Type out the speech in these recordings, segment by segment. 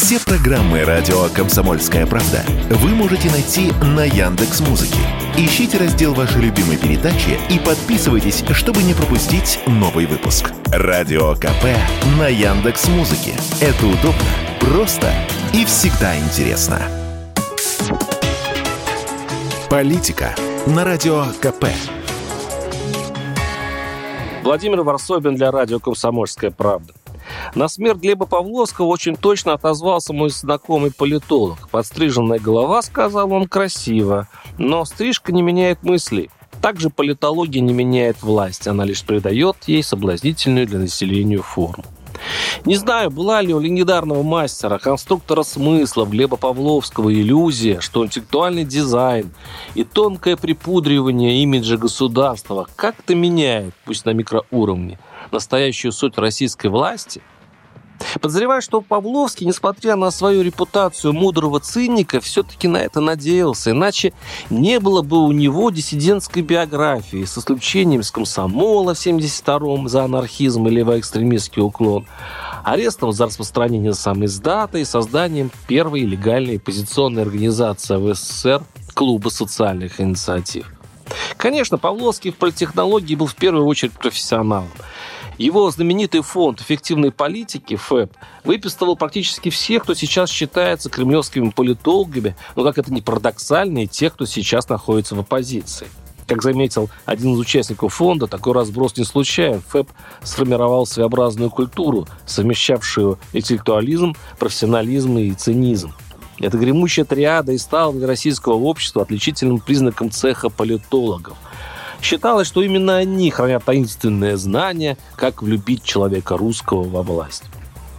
Все программы радио Комсомольская правда вы можете найти на Яндекс Музыке. Ищите раздел вашей любимой передачи и подписывайтесь, чтобы не пропустить новый выпуск. Радио КП на Яндекс Музыке. Это удобно, просто и всегда интересно. Политика на радио КП. Владимир Варсобин для радио «Комсомольская правда». На смерть Глеба Павловского очень точно отозвался мой знакомый политолог. Подстриженная голова, сказал он, красиво, но стрижка не меняет мысли. Также политология не меняет власть, она лишь придает ей соблазнительную для населения форму. Не знаю, была ли у легендарного мастера, конструктора смыслов Глеба Павловского иллюзия, что интеллектуальный дизайн и тонкое припудривание имиджа государства как-то меняет, пусть на микроуровне, настоящую суть российской власти – Подозреваю, что Павловский, несмотря на свою репутацию мудрого циника, все-таки на это надеялся. Иначе не было бы у него диссидентской биографии с исключением с комсомола в 72-м за анархизм и левоэкстремистский уклон, арестом за распространение самой издата и созданием первой легальной оппозиционной организации в СССР Клуба социальных инициатив. Конечно, Павловский в политтехнологии был в первую очередь профессионалом. Его знаменитый фонд эффективной политики, ФЭП, выписывал практически всех, кто сейчас считается кремлевскими политологами, но как это ни парадоксально, и тех, кто сейчас находится в оппозиции. Как заметил один из участников фонда, такой разброс не случайен. ФЭП сформировал своеобразную культуру, совмещавшую интеллектуализм, профессионализм и цинизм. Эта гремучая триада и стала для российского общества отличительным признаком цеха политологов – Считалось, что именно они хранят таинственное знание, как влюбить человека русского во власть.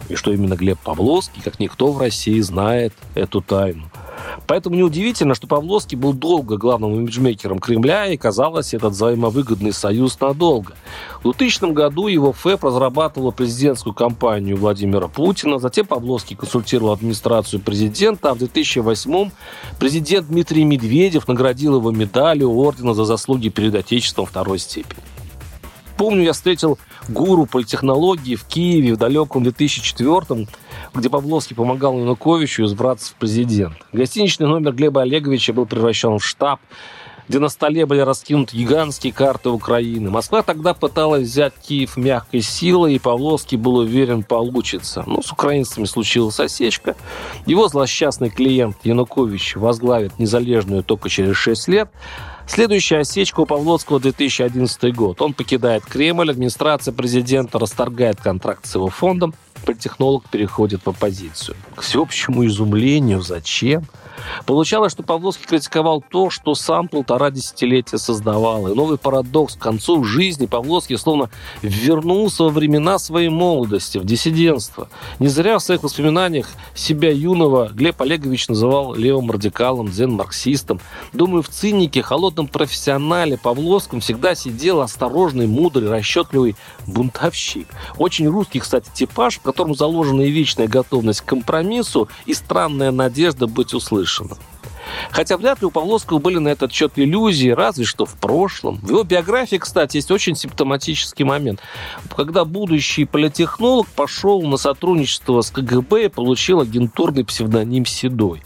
И что именно Глеб Павловский, как никто в России, знает эту тайну. Поэтому неудивительно, что Павловский был долго главным имиджмейкером Кремля, и казалось, этот взаимовыгодный союз надолго. В 2000 году его ФЭП разрабатывала президентскую кампанию Владимира Путина, затем Павловский консультировал администрацию президента, а в 2008 президент Дмитрий Медведев наградил его медалью ордена за заслуги перед Отечеством второй степени. Помню, я встретил гуру политтехнологии в Киеве в далеком 2004 где Павловский помогал Януковичу избраться в президент. Гостиничный номер Глеба Олеговича был превращен в штаб, где на столе были раскинуты гигантские карты Украины. Москва тогда пыталась взять Киев мягкой силой, и Павловский был уверен, получится. Но с украинцами случилась осечка. Его злосчастный клиент Янукович возглавит незалежную только через 6 лет, Следующая осечка у Павловского 2011 год. Он покидает Кремль, администрация президента расторгает контракт с его фондом, политтехнолог переходит в оппозицию. К всеобщему изумлению, зачем? Получалось, что Павловский критиковал то, что сам полтора десятилетия создавал. И новый парадокс. К концу жизни Павловский словно вернулся во времена своей молодости, в диссидентство. Не зря в своих воспоминаниях себя юного Глеб Олегович называл левым радикалом, дзен-марксистом. Думаю, в цинике, холодном профессионале Павловском всегда сидел осторожный, мудрый, расчетливый бунтовщик. Очень русский, кстати, типаж, в котором заложена и вечная готовность к компромиссу, и странная надежда быть услышанным. Хотя вряд ли у Павловского были на этот счет иллюзии, разве что в прошлом. В его биографии, кстати, есть очень симптоматический момент. Когда будущий политехнолог пошел на сотрудничество с КГБ и получил агентурный псевдоним «Седой».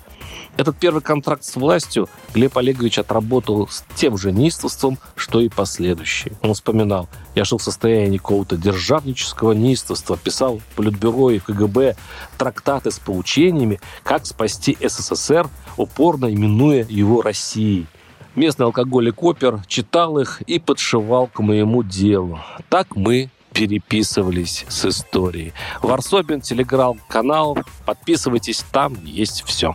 Этот первый контракт с властью Глеб Олегович отработал с тем же неистовством, что и последующие. Он вспоминал, я жил в состоянии какого-то державнического неистовства, писал в Политбюро и в КГБ трактаты с поучениями, как спасти СССР, упорно именуя его Россией. Местный алкоголик опер читал их и подшивал к моему делу. Так мы переписывались с историей. Варсобин, телеграм-канал. Подписывайтесь, там есть все.